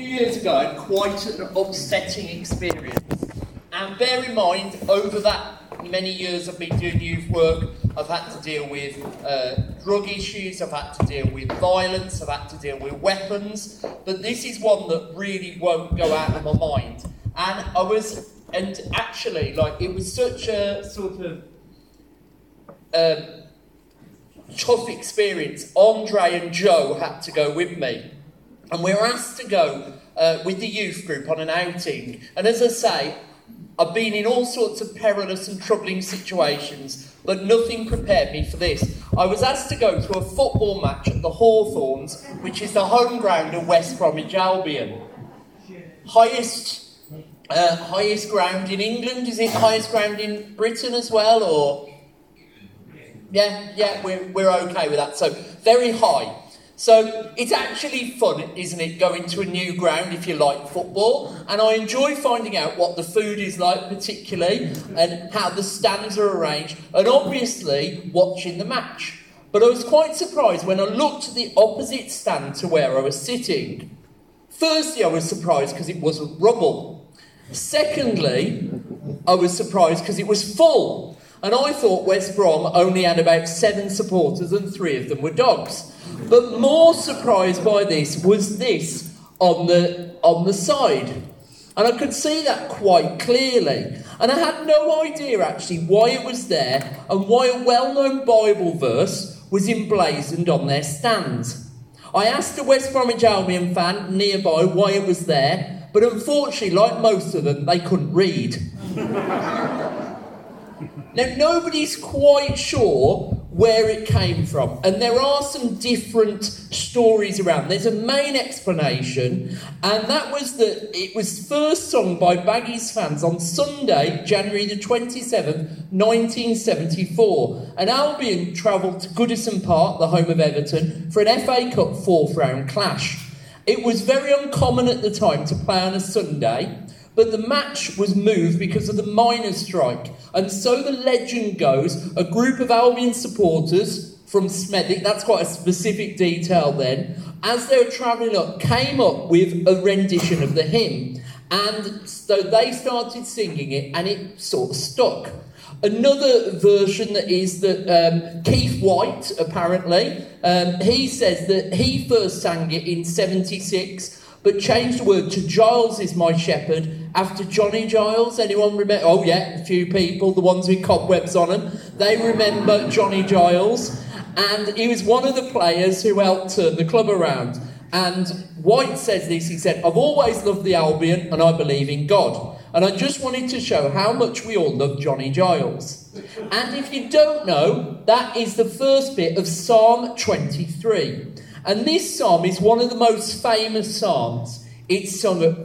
years ago, quite an upsetting experience. And bear in mind, over that many years I've been doing youth work, I've had to deal with uh, drug issues, I've had to deal with violence, I've had to deal with weapons, but this is one that really won't go out of my mind. And I was, and actually, like, it was such a sort of um, tough experience. Andre and Joe had to go with me, and we were asked to go uh, with the youth group on an outing. And as I say, I've been in all sorts of perilous and troubling situations, but nothing prepared me for this. I was asked to go to a football match at the Hawthorns, which is the home ground of West Bromwich Albion. Highest, uh, highest ground in England. Is it highest ground in Britain as well, or? Yeah, yeah, we're, we're okay with that. So very high. So it's actually fun, isn't it, going to a new ground if you like football? And I enjoy finding out what the food is like, particularly, and how the stands are arranged, and obviously watching the match. But I was quite surprised when I looked at the opposite stand to where I was sitting. Firstly, I was surprised because it wasn't rubble. Secondly, I was surprised because it was full. And I thought West Brom only had about seven supporters and three of them were dogs. But more surprised by this was this on the, on the side. And I could see that quite clearly. And I had no idea actually why it was there and why a well known Bible verse was emblazoned on their stand. I asked a West Bromwich Albion fan nearby why it was there, but unfortunately, like most of them, they couldn't read. Now, nobody's quite sure where it came from, and there are some different stories around. There's a main explanation, and that was that it was first sung by Baggies fans on Sunday, January the 27th, 1974. And Albion travelled to Goodison Park, the home of Everton, for an FA Cup fourth round clash. It was very uncommon at the time to play on a Sunday, but the match was moved because of the miners' strike. And so the legend goes a group of Albion supporters from Smethwick, that's quite a specific detail then, as they were travelling up, came up with a rendition of the hymn. And so they started singing it, and it sort of stuck. Another version is that um, Keith White, apparently, um, he says that he first sang it in 76 but changed the word to Giles is my shepherd after Johnny Giles. Anyone remember? Oh, yeah, a few people, the ones with cobwebs on them. They remember Johnny Giles. And he was one of the players who helped turn the club around. And White says this he said, I've always loved the Albion and I believe in God. And I just wanted to show how much we all love Johnny Giles. And if you don't know, that is the first bit of Psalm 23. And this psalm is one of the most famous psalms. It's sung at,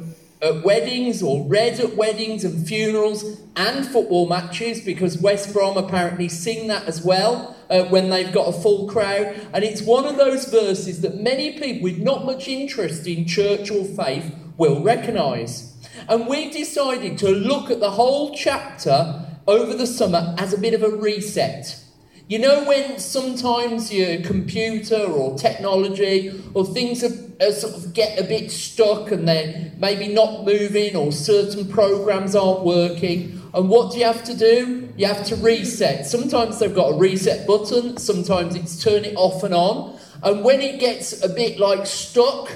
at weddings or read at weddings and funerals and football matches because West Brom apparently sing that as well uh, when they've got a full crowd. And it's one of those verses that many people with not much interest in church or faith will recognise. And we decided to look at the whole chapter over the summer as a bit of a reset. You know when sometimes your computer or technology or things are, are sort of get a bit stuck and they're maybe not moving or certain programs aren't working, and what do you have to do? You have to reset. Sometimes they've got a reset button, sometimes it's turn it off and on. And when it gets a bit like stuck,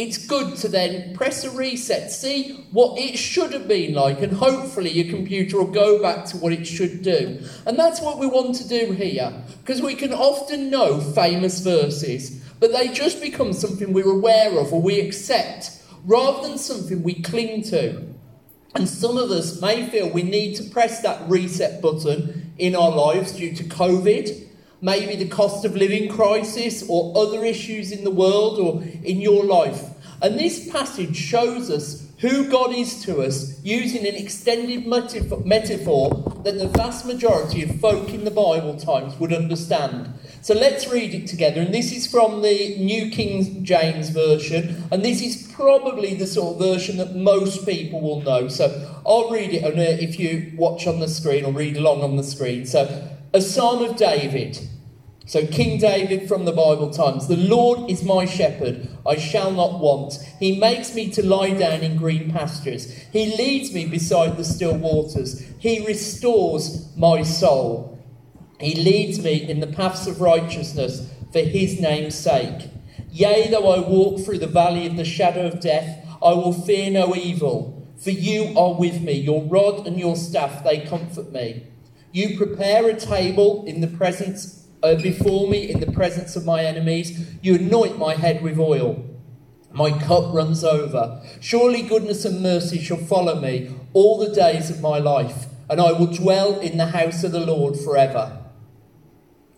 it's good to then press a reset, see what it should have been like, and hopefully your computer will go back to what it should do. And that's what we want to do here, because we can often know famous verses, but they just become something we're aware of or we accept, rather than something we cling to. And some of us may feel we need to press that reset button in our lives due to COVID maybe the cost of living crisis or other issues in the world or in your life. And this passage shows us who God is to us using an extended metaphor that the vast majority of folk in the Bible times would understand. So let's read it together. And this is from the New King James Version. And this is probably the sort of version that most people will know. So I'll read it if you watch on the screen or read along on the screen. So, a psalm of David. So, King David from the Bible times The Lord is my shepherd, I shall not want. He makes me to lie down in green pastures. He leads me beside the still waters. He restores my soul. He leads me in the paths of righteousness for his name's sake. Yea, though I walk through the valley of the shadow of death, I will fear no evil, for you are with me. Your rod and your staff, they comfort me. You prepare a table in the presence uh, before me in the presence of my enemies. You anoint my head with oil. My cup runs over. Surely goodness and mercy shall follow me all the days of my life, and I will dwell in the house of the Lord forever.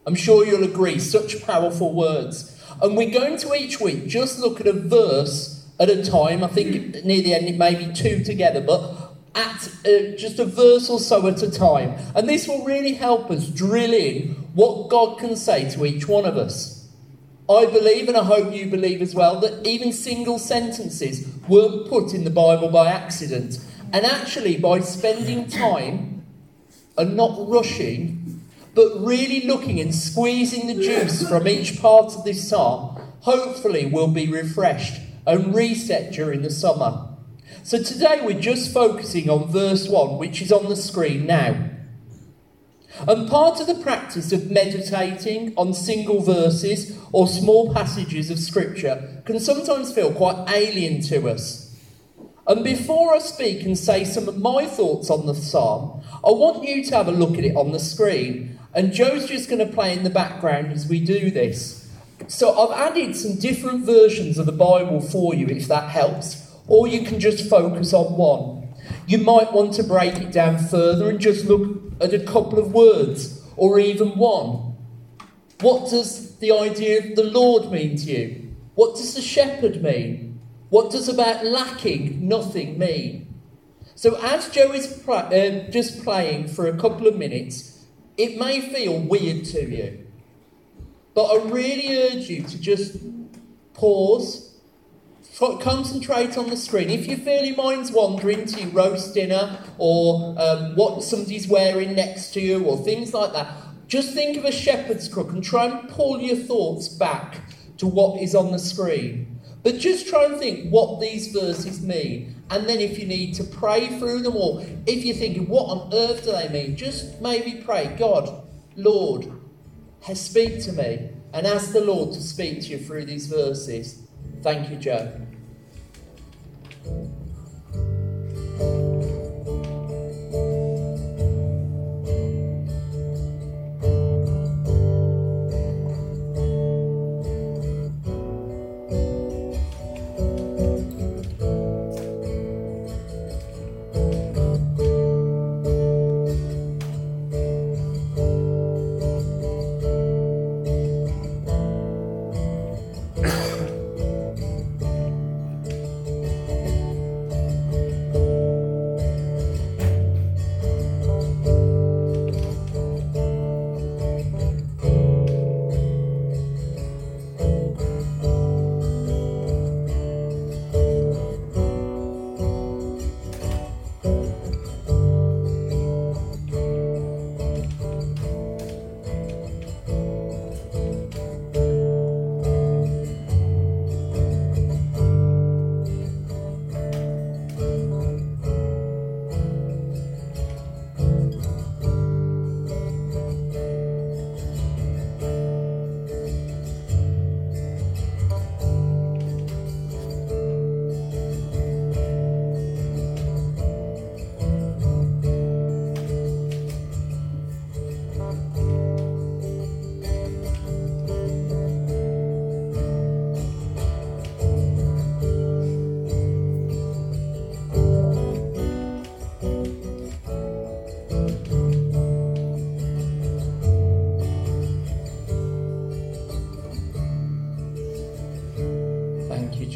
I'm sure you'll agree, such powerful words. And we're going to each week just look at a verse at a time. I think near the end, it may be two together, but at uh, just a verse or so at a time. And this will really help us drill in what God can say to each one of us. I believe, and I hope you believe as well, that even single sentences weren't put in the Bible by accident. And actually, by spending time and not rushing, but really looking and squeezing the juice from each part of this psalm, hopefully we'll be refreshed and reset during the summer. So today we're just focusing on verse 1, which is on the screen now. And part of the practice of meditating on single verses or small passages of Scripture can sometimes feel quite alien to us. And before I speak and say some of my thoughts on the psalm, I want you to have a look at it on the screen. And Joe's just going to play in the background as we do this. So I've added some different versions of the Bible for you if that helps or you can just focus on one. You might want to break it down further and just look at a couple of words or even one. What does the idea of the Lord mean to you? What does the shepherd mean? What does about lacking nothing mean? So, as Joe is uh, just playing for a couple of minutes, it may feel weird to you. But I really urge you to just pause concentrate on the screen. If you feel your mind's wandering to your roast dinner or um, what somebody's wearing next to you or things like that, just think of a shepherd's crook and try and pull your thoughts back to what is on the screen. But just try and think what these verses mean. And then if you need to pray through them or if you're thinking, what on earth do they mean? Just maybe pray, God, Lord, speak to me. And ask the Lord to speak to you through these verses. Thank you, Joe.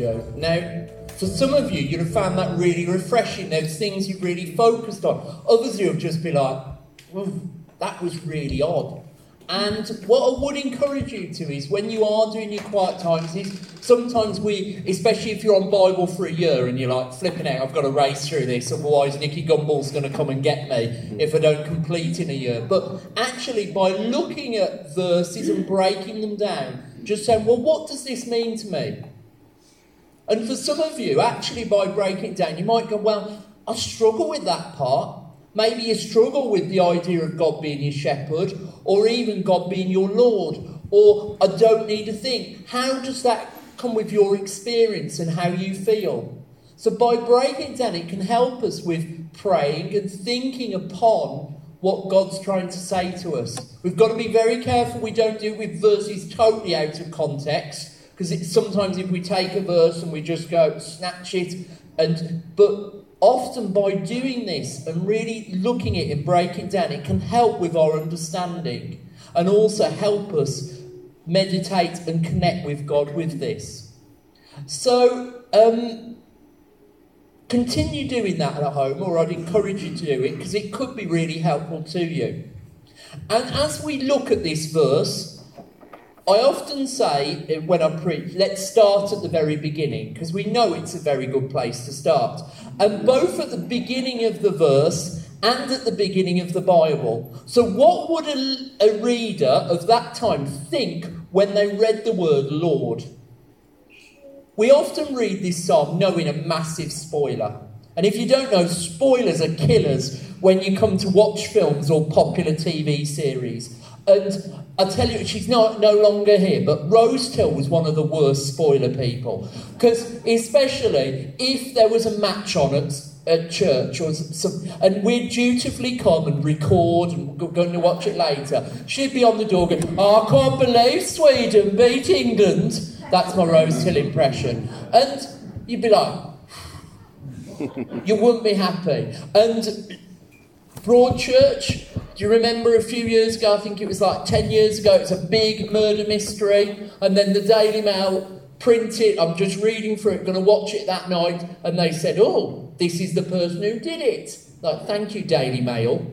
Joe. Now, for some of you, you'd have found that really refreshing. Those things you really focused on. Others, you have just been like, well, that was really odd. And what I would encourage you to is when you are doing your quiet times, is sometimes we, especially if you're on Bible for a year and you're like flipping out, I've got to race through this, otherwise Nicky Gumbel's going to come and get me if I don't complete in a year. But actually, by looking at verses and breaking them down, just saying, well, what does this mean to me? And for some of you, actually, by breaking it down, you might go, well, I struggle with that part. Maybe you struggle with the idea of God being your shepherd, or even God being your Lord, or I don't need a thing. How does that come with your experience and how you feel? So, by breaking it down, it can help us with praying and thinking upon what God's trying to say to us. We've got to be very careful we don't do it with verses totally out of context, because sometimes if we take a verse and we just go snatch it, and but often by doing this and really looking at it and breaking down, it can help with our understanding and also help us meditate and connect with God with this. So, um, continue doing that at home, or I'd encourage you to do it because it could be really helpful to you. And as we look at this verse, I often say when I preach, let's start at the very beginning, because we know it's a very good place to start. And both at the beginning of the verse and at the beginning of the Bible. So, what would a, a reader of that time think when they read the word Lord? We often read this psalm knowing a massive spoiler. And if you don't know, spoilers are killers when you come to watch films or popular TV series. And I tell you, she's not no longer here, but Rose Till was one of the worst spoiler people. Because especially if there was a match on at, at church or some, and we'd dutifully come and record and we're going to watch it later, she'd be on the door going, I can't believe Sweden beat England. That's my Rose Till impression. And you'd be like, you wouldn't be happy. And Broadchurch, do you remember a few years ago? I think it was like 10 years ago. It was a big murder mystery. And then the Daily Mail printed, I'm just reading for it, going to watch it that night. And they said, oh, this is the person who did it. Like, thank you, Daily Mail.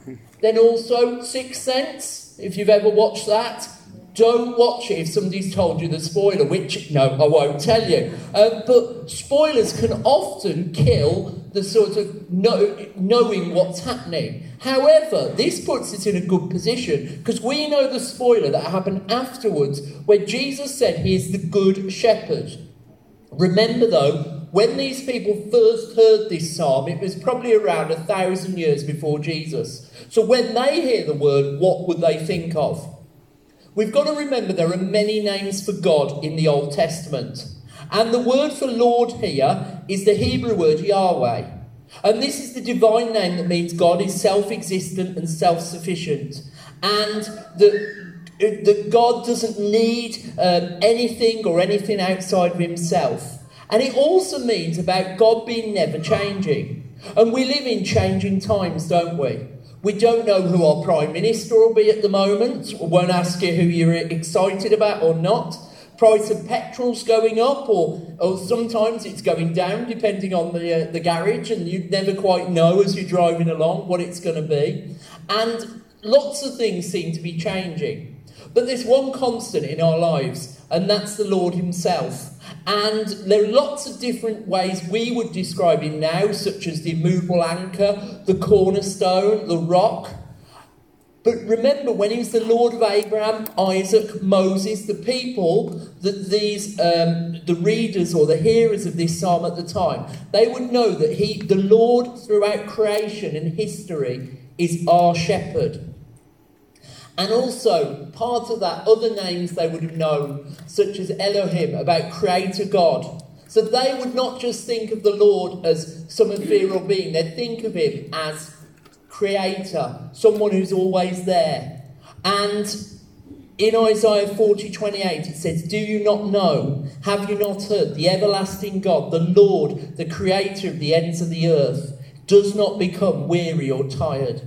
then also, Sixth Sense, if you've ever watched that. Don't watch it if somebody's told you the spoiler, which, no, I won't tell you. Uh, but spoilers can often kill the sort of know, knowing what's happening. However, this puts us in a good position because we know the spoiler that happened afterwards where Jesus said he is the good shepherd. Remember though, when these people first heard this psalm, it was probably around a thousand years before Jesus. So when they hear the word, what would they think of? We've got to remember there are many names for God in the Old Testament. And the word for Lord here is the Hebrew word Yahweh. And this is the divine name that means God is self existent and self sufficient. And that, that God doesn't need um, anything or anything outside of himself. And it also means about God being never changing. And we live in changing times, don't we? We don't know who our Prime Minister will be at the moment. We won't ask you who you're excited about or not price of petrol's going up, or, or sometimes it's going down, depending on the, uh, the garage, and you never quite know as you're driving along what it's going to be. And lots of things seem to be changing. But there's one constant in our lives, and that's the Lord Himself. And there are lots of different ways we would describe Him now, such as the immovable anchor, the cornerstone, the rock. But remember, when he was the Lord of Abraham, Isaac, Moses, the people that these, um, the readers or the hearers of this psalm at the time, they would know that he, the Lord throughout creation and history, is our shepherd. And also, part of that, other names they would have known, such as Elohim, about Creator God. So they would not just think of the Lord as some ethereal being, they'd think of him as creator, someone who's always there. And in Isaiah 40 28, it says, Do you not know? Have you not heard? The everlasting God, the Lord, the creator of the ends of the earth, does not become weary or tired.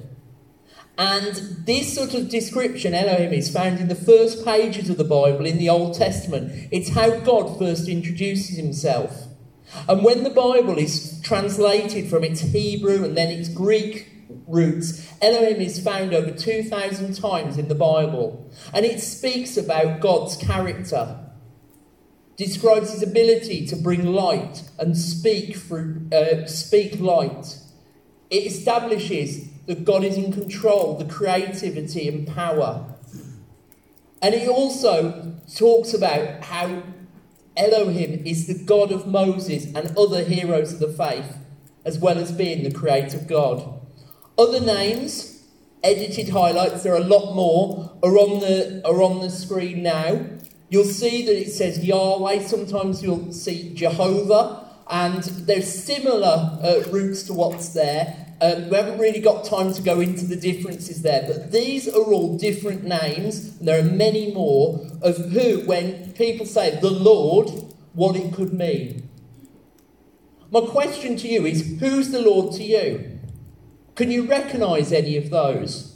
And this sort of description, Elohim, is found in the first pages of the Bible in the Old Testament. It's how God first introduces himself. And when the Bible is translated from its Hebrew and then its Greek roots, Elohim is found over 2,000 times in the Bible, and it speaks about God's character. Describes his ability to bring light and speak through, uh, speak light. It establishes that God is in control, the creativity and power. And it also talks about how Elohim is the God of Moses and other heroes of the faith, as well as being the creator God. Other names, edited highlights, there are a lot more, are on the, are on the screen now. You'll see that it says Yahweh, sometimes you'll see Jehovah, and there's similar uh, roots to what's there. Um, we haven't really got time to go into the differences there, but these are all different names, and there are many more of who, when people say the Lord, what it could mean. My question to you is who's the Lord to you? Can you recognize any of those?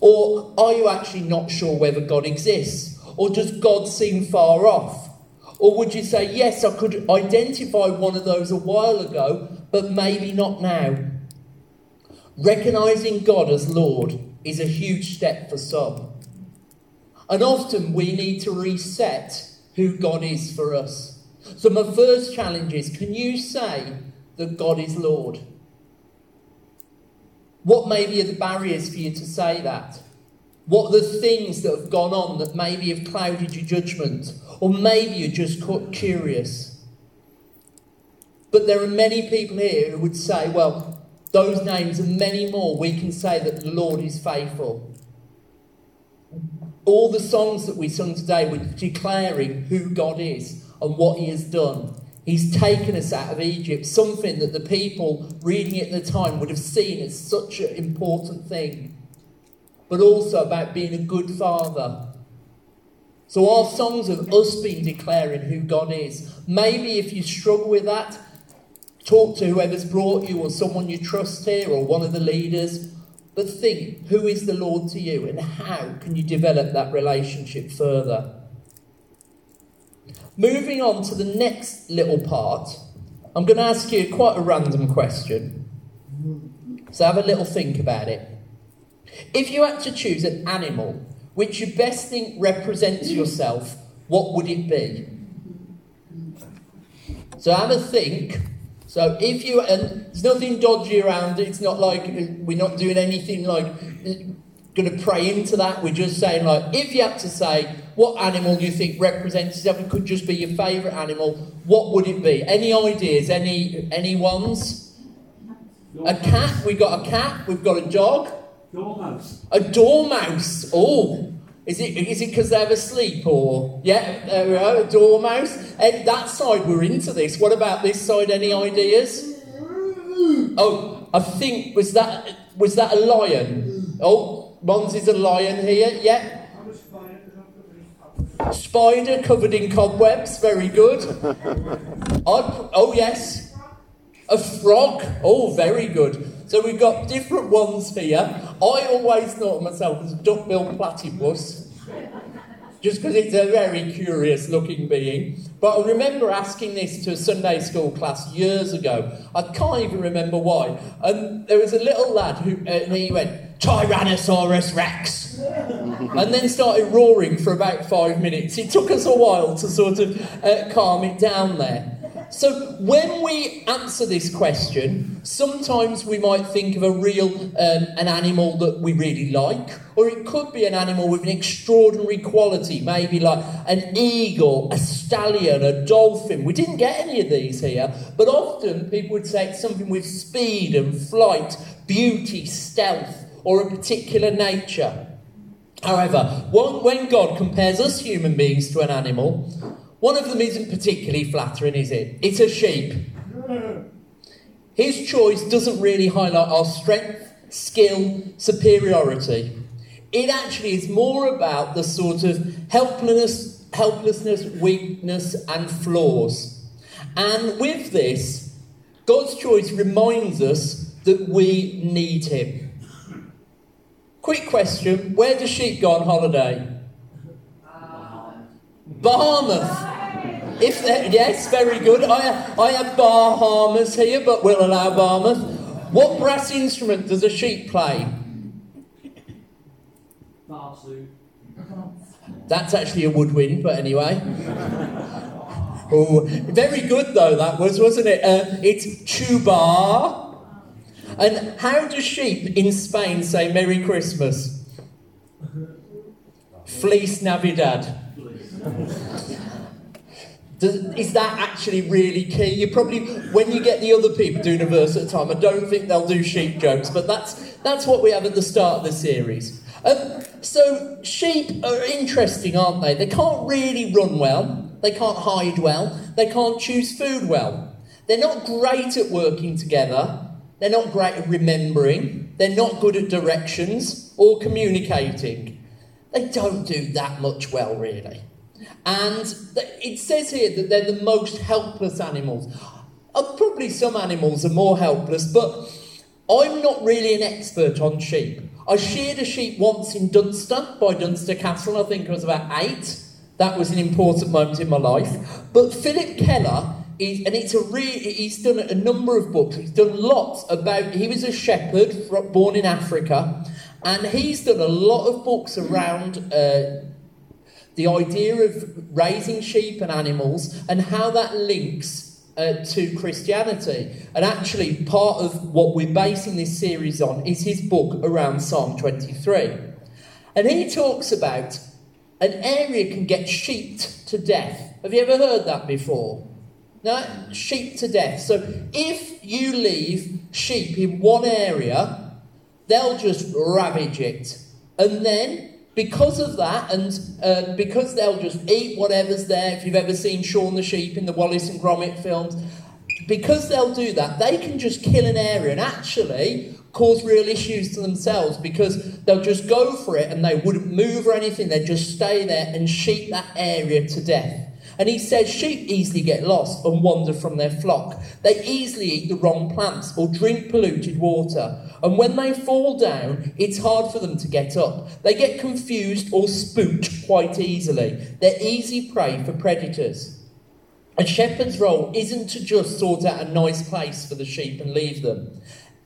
Or are you actually not sure whether God exists? Or does God seem far off? Or would you say, yes, I could identify one of those a while ago, but maybe not now? Recognizing God as Lord is a huge step for some. And often we need to reset who God is for us. So, my first challenge is can you say that God is Lord? What maybe are the barriers for you to say that? What are the things that have gone on that maybe have clouded your judgment? Or maybe you're just curious. But there are many people here who would say, well, those names and many more, we can say that the Lord is faithful. All the songs that we sung today were declaring who God is and what He has done. He's taken us out of Egypt, something that the people reading it at the time would have seen as such an important thing, but also about being a good father. So, our songs of us being declaring who God is. Maybe if you struggle with that, Talk to whoever's brought you or someone you trust here or one of the leaders. But think who is the Lord to you and how can you develop that relationship further? Moving on to the next little part, I'm going to ask you quite a random question. So have a little think about it. If you had to choose an animal which you best think represents yourself, what would it be? So have a think so if you and there's nothing dodgy around it. It's not like we're not doing anything like going to pray into that. We're just saying like if you had to say what animal do you think represents yourself, it could just be your favourite animal. What would it be? Any ideas? Any any ones? A cat. We've got a cat. We've got a dog. Dormouse. A dormouse. Oh, is it is it because they're asleep or yeah, there we go, a dormouse? And that side we're into this. What about this side? Any ideas? Oh, I think was that was that a lion? Oh, Mons is a lion here. Yeah. Spider covered in cobwebs. Very good. I, oh yes. A frog. Oh, very good. So we've got different ones here. I always thought of myself as a duck-billed platypus, just because it's a very curious looking being. But I remember asking this to a Sunday school class years ago. I can't even remember why. And there was a little lad who, uh, and he went, Tyrannosaurus Rex. and then started roaring for about five minutes. It took us a while to sort of uh, calm it down there. So, when we answer this question, sometimes we might think of a real um, an animal that we really like, or it could be an animal with an extraordinary quality, maybe like an eagle, a stallion, a dolphin. We didn't get any of these here, but often people would say it's something with speed and flight, beauty, stealth, or a particular nature. However, when God compares us human beings to an animal, one of them isn't particularly flattering, is it? It's a sheep. His choice doesn't really highlight our strength, skill, superiority. It actually is more about the sort of helplessness, helplessness, weakness, and flaws. And with this, God's choice reminds us that we need Him. Quick question Where does sheep go on holiday? Bahamas. If yes, very good. I, I have Bahamas here, but we'll allow Bahamas. What brass instrument does a sheep play? That's actually a woodwind, but anyway. oh, very good though that was, wasn't it? Uh, it's tuba. And how do sheep in Spain say Merry Christmas? Feliz Navidad. Does, is that actually really key? You probably, when you get the other people doing a verse at a time, I don't think they'll do sheep jokes, but that's that's what we have at the start of the series. Um, so sheep are interesting, aren't they? They can't really run well. They can't hide well. They can't choose food well. They're not great at working together. They're not great at remembering. They're not good at directions or communicating. They don't do that much well, really. And it says here that they're the most helpless animals. Uh, probably some animals are more helpless, but I'm not really an expert on sheep. I sheared a sheep once in Dunster by Dunster Castle, I think I was about eight. That was an important moment in my life. But Phillip Keller, and it's a really, he's done a number of books. He's done lots about, he was a shepherd born in Africa, and he's done a lot of books around uh, the idea of raising sheep and animals and how that links uh, to Christianity. And actually, part of what we're basing this series on is his book around Psalm 23. And he talks about an area can get sheeped to death. Have you ever heard that before? No? Sheep to death. So if you leave sheep in one area, they'll just ravage it. And then because of that, and uh, because they'll just eat whatever's there, if you've ever seen Shaun the Sheep in the Wallace and Gromit films, because they'll do that, they can just kill an area and actually cause real issues to themselves because they'll just go for it and they wouldn't move or anything, they'd just stay there and sheep that area to death. And he says sheep easily get lost and wander from their flock. They easily eat the wrong plants or drink polluted water. And when they fall down, it's hard for them to get up. They get confused or spooked quite easily. They're easy prey for predators. A shepherd's role isn't to just sort out a nice place for the sheep and leave them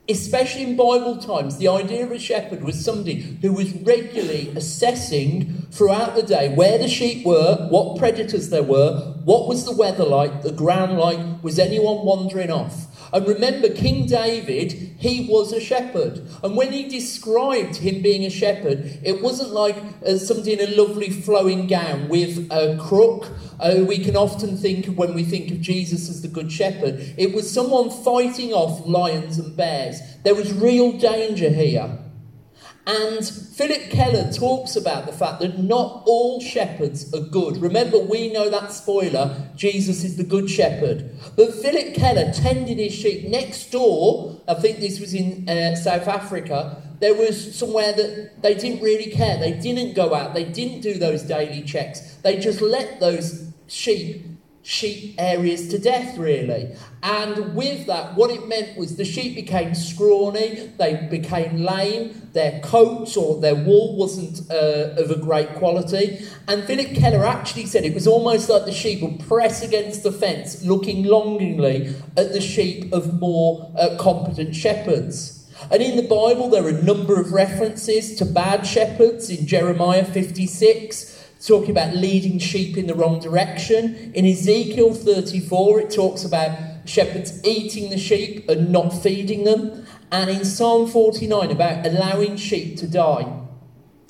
especially in Bible times, the idea of a shepherd was somebody who was regularly assessing throughout the day where the sheep were, what predators there were, what was the weather like, the ground like, was anyone wandering off. And remember, King David, he was a shepherd. And when he described him being a shepherd, it wasn't like uh, somebody in a lovely flowing gown with a crook. Uh, we can often think when we think of Jesus as the Good Shepherd. It was someone fighting off lions and bears. There was real danger here. And Phillip Keller talks about the fact that not all shepherds are good. Remember, we know that spoiler Jesus is the good shepherd. But Phillip Keller tended his sheep next door. I think this was in uh, South Africa. There was somewhere that they didn't really care. They didn't go out, they didn't do those daily checks. They just let those sheep sheep areas to death, really. And with that, what it meant was the sheep became scrawny, they became lame, their coats or their wool wasn't uh, of a great quality. And Phillip Keller actually said it was almost like the sheep would press against the fence, looking longingly at the sheep of more uh, competent shepherds. And in the Bible, there are a number of references to bad shepherds in Jeremiah 56 talking about leading sheep in the wrong direction. In Ezekiel 34, it talks about shepherds eating the sheep and not feeding them. And in Psalm 49, about allowing sheep to die.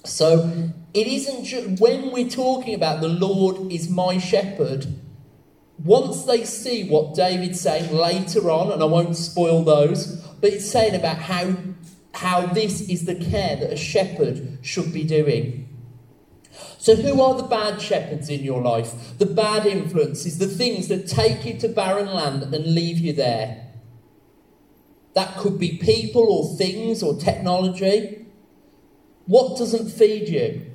So it isn't just when we're talking about the Lord is my shepherd, once they see what David's saying later on, and I won't spoil those, but it's saying about how, how this is the care that a shepherd should be doing. So, who are the bad shepherds in your life? The bad influences, the things that take you to barren land and leave you there. That could be people or things or technology. What doesn't feed you?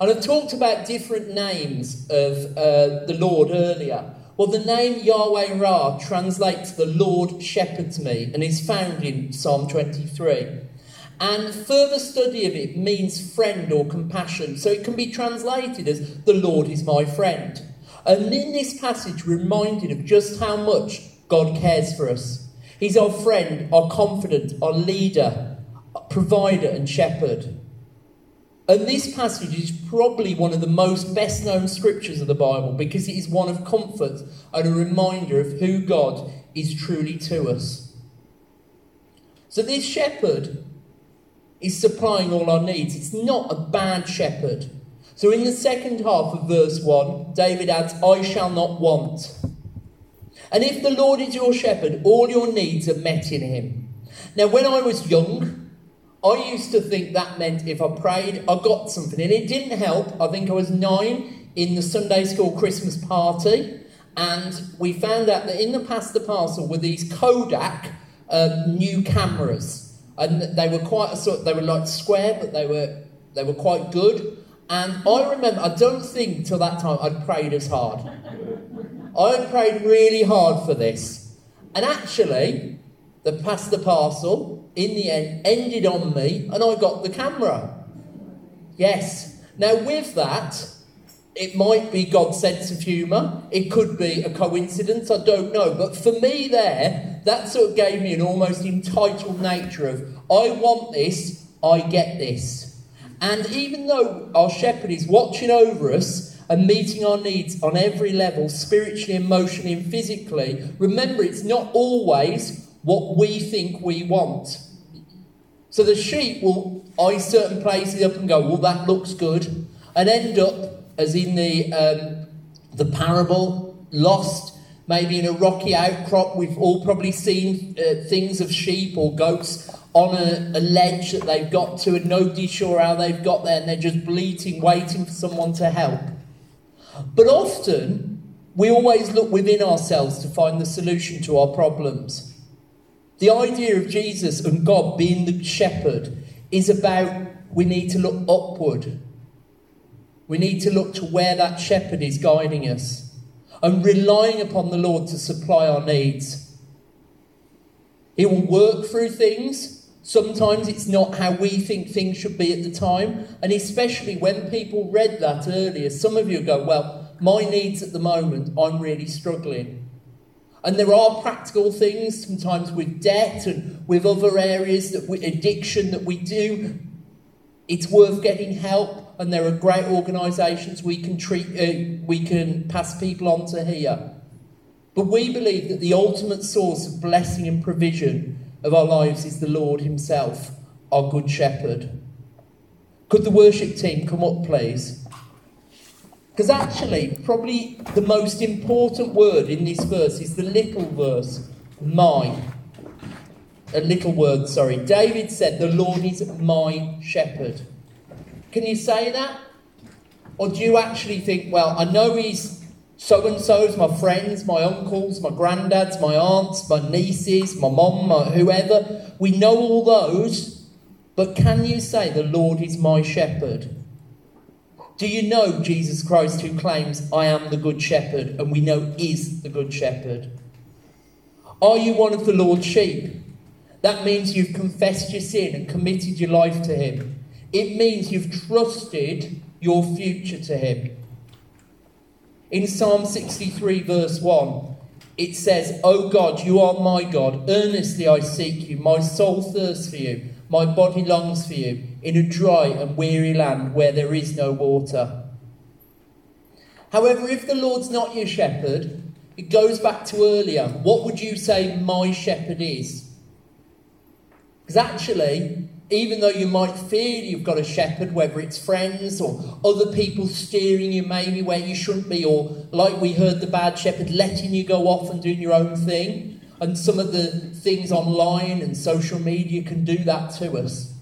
And I've talked about different names of uh, the Lord earlier. Well, the name Yahweh Ra translates the Lord shepherds me and is found in Psalm 23. And further study of it means friend or compassion. So it can be translated as the Lord is my friend. And in this passage, we're reminded of just how much God cares for us. He's our friend, our confidant, our leader, our provider, and shepherd. And this passage is probably one of the most best known scriptures of the Bible because it is one of comfort and a reminder of who God is truly to us. So, this shepherd is supplying all our needs. It's not a bad shepherd. So, in the second half of verse 1, David adds, I shall not want. And if the Lord is your shepherd, all your needs are met in him. Now, when I was young, I used to think that meant if I prayed, I got something. And it didn't help. I think I was nine in the Sunday school Christmas party. And we found out that in the Pass the Parcel were these Kodak um, new cameras. And they were quite a sort, they were like square, but they were, they were quite good. And I remember, I don't think till that time I'd prayed as hard. I prayed really hard for this. And actually, the Pass the Parcel in the end ended on me and I got the camera. Yes. Now, with that, it might be God's sense of humour. It could be a coincidence. I don't know. But for me, there, that sort of gave me an almost entitled nature of, I want this, I get this. And even though our shepherd is watching over us and meeting our needs on every level, spiritually, emotionally, and physically, remember it's not always what we think we want. So the sheep will eye certain places up and go, well, that looks good, and end up, as in the, um, the parable, lost, maybe in a rocky outcrop. We've all probably seen uh, things of sheep or goats on a, a ledge that they've got to, and nobody's sure how they've got there, and they're just bleating, waiting for someone to help. But often, we always look within ourselves to find the solution to our problems. The idea of Jesus and God being the shepherd is about we need to look upward. We need to look to where that shepherd is guiding us and relying upon the Lord to supply our needs. He will work through things. Sometimes it's not how we think things should be at the time. And especially when people read that earlier, some of you go, Well, my needs at the moment, I'm really struggling. And there are practical things, sometimes with debt and with other areas that we, addiction that we do. It's worth getting help, and there are great organisations we can treat, uh, we can pass people on to here. But we believe that the ultimate source of blessing and provision of our lives is the Lord Himself, our Good Shepherd. Could the worship team come up, please? Because actually, probably the most important word in this verse is the little verse, my. A little word, sorry. David said, The Lord is my shepherd. Can you say that? Or do you actually think, well, I know he's so and so's, my friends, my uncles, my granddads, my aunts, my nieces, my mom, my whoever. We know all those, but can you say, The Lord is my shepherd? Do you know Jesus Christ who claims, I am the Good Shepherd, and we know is the Good Shepherd? Are you one of the Lord's sheep? That means you've confessed your sin and committed your life to Him. It means you've trusted your future to Him. In Psalm 63, verse 1, it says, O God, you are my God. Earnestly I seek you. My soul thirsts for you. My body longs for you in a dry and weary land where there is no water. However, if the Lord's not your shepherd, it goes back to earlier. What would you say my shepherd is? Because actually, even though you might feel you've got a shepherd, whether it's friends or other people steering you maybe where you shouldn't be, or like we heard the bad shepherd letting you go off and doing your own thing, and some of the things online and social media can do that to us.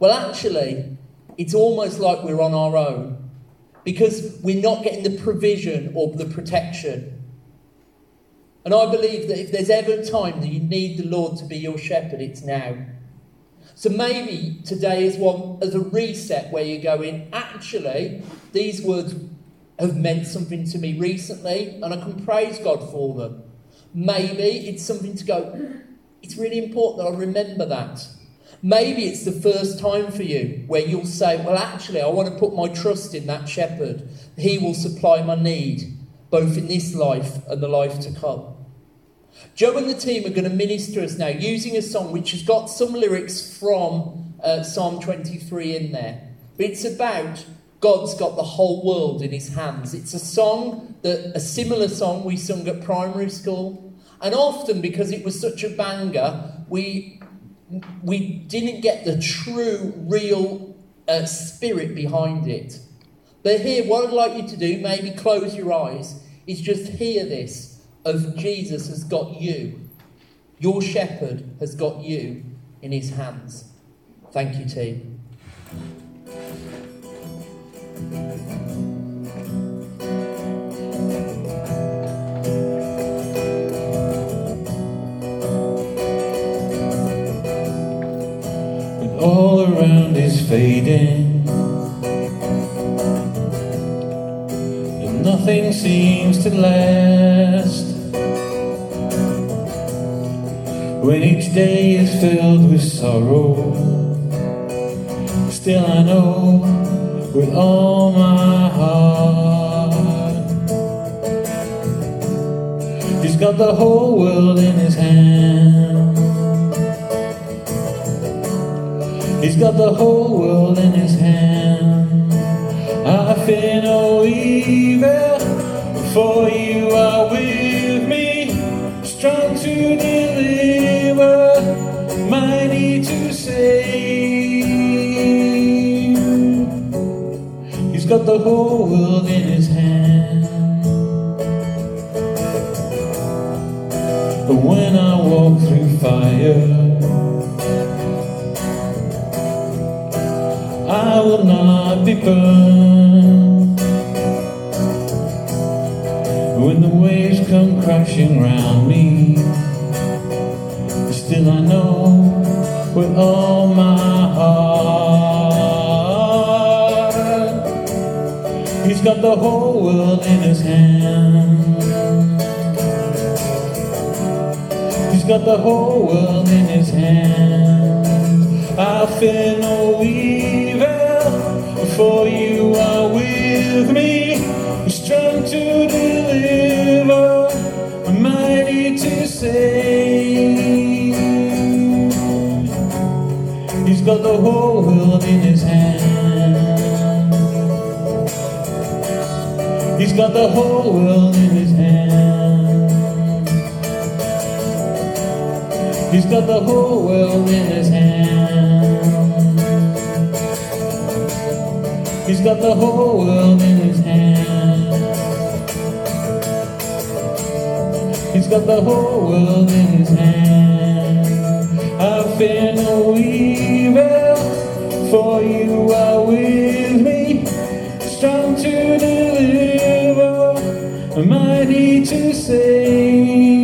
Well, actually, it's almost like we're on our own because we're not getting the provision or the protection. And I believe that if there's ever a time that you need the Lord to be your shepherd, it's now. So maybe today is one as a reset where you're going, actually, these words have meant something to me recently, and I can praise God for them. Maybe it's something to go, it's really important that I remember that. Maybe it's the first time for you where you'll say, Well, actually, I want to put my trust in that shepherd. He will supply my need, both in this life and the life to come. Joe and the team are going to minister us now using a song which has got some lyrics from uh, Psalm 23 in there. But it's about God's got the whole world in his hands. It's a song that a similar song we sung at primary school. And often because it was such a banger, we we didn't get the true, real uh, spirit behind it. But here, what I'd like you to do, maybe close your eyes, is just hear this of Jesus has got you. Your shepherd has got you in his hands. Thank you, team. When all around is fading. And nothing seems to last. When each day is filled with sorrow, still I know with all my heart. He's got the whole world in his hand. He's got the whole world in his hand. I fear no evil, for you are with me, strong to deliver, got the whole world in his hand. But when I walk through fire, I will not be burned. Got the whole world in His hand. He's got the whole world in His hand. I fear no evil, for you are with me, strong to deliver, mighty to save. He's got the whole world in his hand. Got the whole world in his hand. He's got the whole world in his hand. He's got the whole world in his hand. He's got the whole world in his hand. I fear no evil, for you are with me, strong to deliver, mighty to save.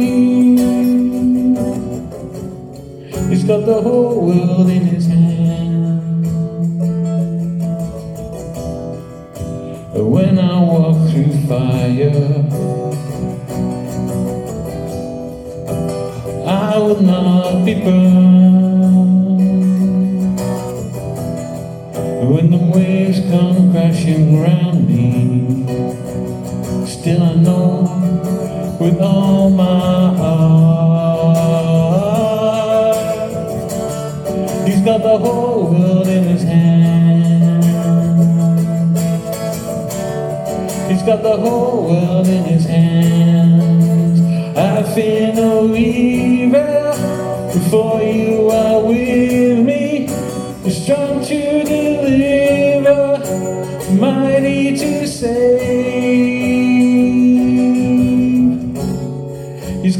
He's got the whole world in his hand. When I walk through fire, I will not be burned. When the waves come crashing round me, still with all my heart, He's got the whole world in His hand. He's got the whole world in His hands. I fear no evil, for you are with me, strong to deliver,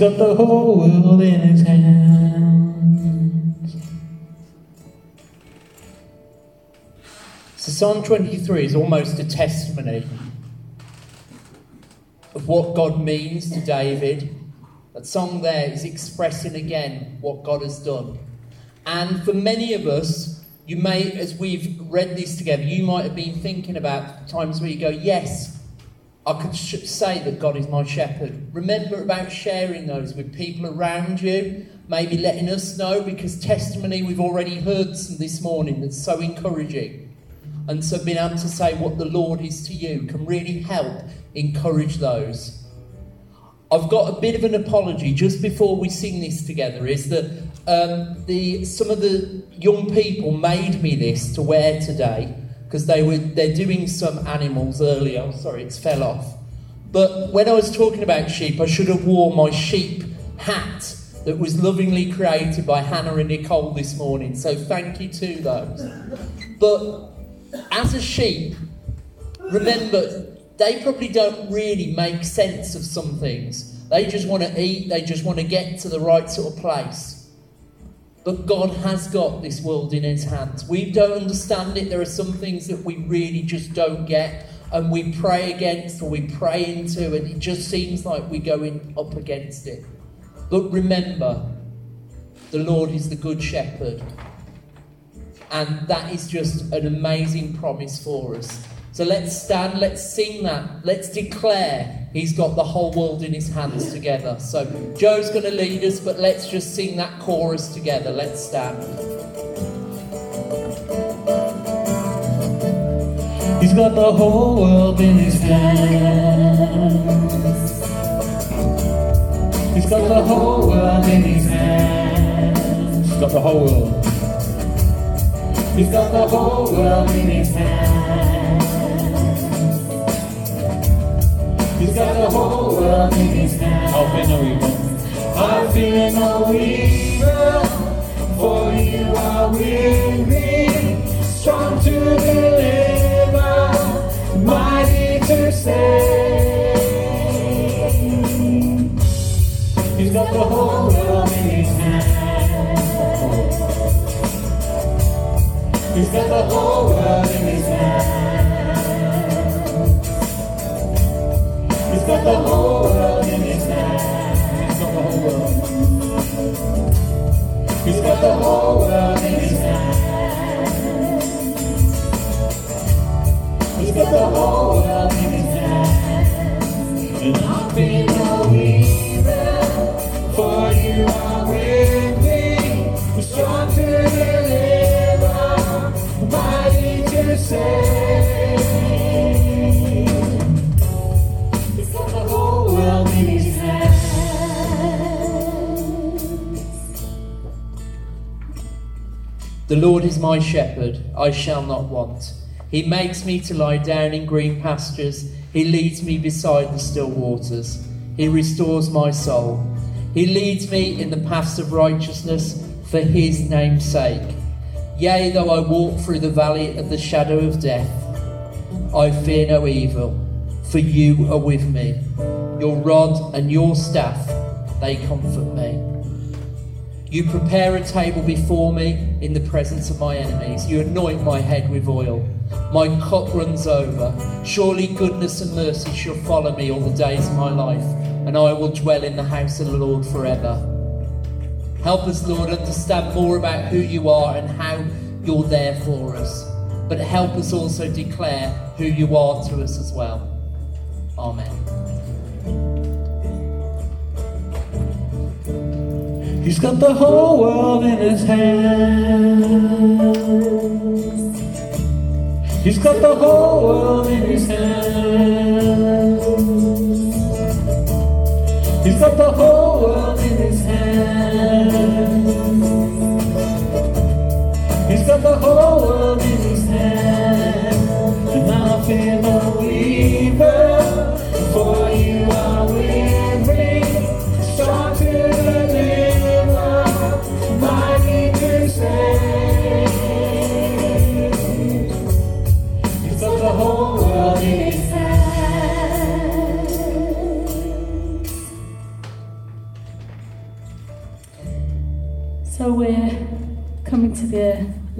got the whole world in his hands. So Psalm 23 is almost a testimony of what God means to David. That song there is expressing again what God has done. And for many of us, you may, as we've read this together, you might have been thinking about times where you go, Yes, I could say that God is my shepherd. Remember about sharing those with people around you, maybe letting us know, because testimony we've already heard some this morning that's so encouraging. And so being able to say what the Lord is to you can really help encourage those. I've got a bit of an apology just before we sing this together. Is that um, the some of the young people made me this to wear today because they were they're doing some animals earlier. Oh, sorry, it's fell off. But when I was talking about sheep, I should have worn my sheep hat that was lovingly created by Hannah and Nicole this morning. So thank you to those. But as a sheep, remember, they probably don't really make sense of some things. They just want to eat, they just want to get to the right sort of place. But God has got this world in His hands. We don't understand it. There are some things that we really just don't get, and we pray against or we pray into, and it just seems like we're going up against it. But remember, the Lord is the Good Shepherd. And that is just an amazing promise for us. So let's stand, let's sing that, let's declare He's got the whole world in His hands together. So Joe's going to lead us, but let's just sing that chorus together. Let's stand. He's got the whole world in his hands. He's got the whole world in his hands. He's got the whole world. He's got the whole world in his hands. He's got the whole world in his hands. I'll fear no evil. I fear no evil, for you are with me, strong to deliver, mighty to save. He's got the whole world in his hands. He's got the whole world in his hands. Got the whole world in his hands. He's got the whole world. In his hands. He's got the whole world in his hands. And I'll be no evil, for you are with me. Strong to deliver, mighty to save. Lord is my shepherd, I shall not want. He makes me to lie down in green pastures. He leads me beside the still waters. He restores my soul. He leads me in the paths of righteousness for his name's sake. Yea, though I walk through the valley of the shadow of death, I fear no evil, for you are with me. Your rod and your staff, they comfort me. You prepare a table before me in the presence of my enemies. You anoint my head with oil. My cup runs over. Surely goodness and mercy shall follow me all the days of my life, and I will dwell in the house of the Lord forever. Help us, Lord, understand more about who you are and how you're there for us. But help us also declare who you are to us as well. Amen. He's got the whole world in his hands. He's got the whole world in his hands. He's got the whole world in his hands. He's got the whole world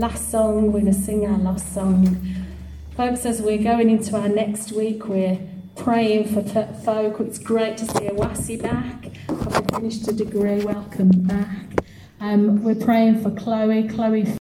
last song. We're going to sing our last song. Folks, as we're going into our next week, we're praying for folk. It's great to see Awasi back. Having finished a degree, welcome back. Um, we're praying for Chloe. Chloe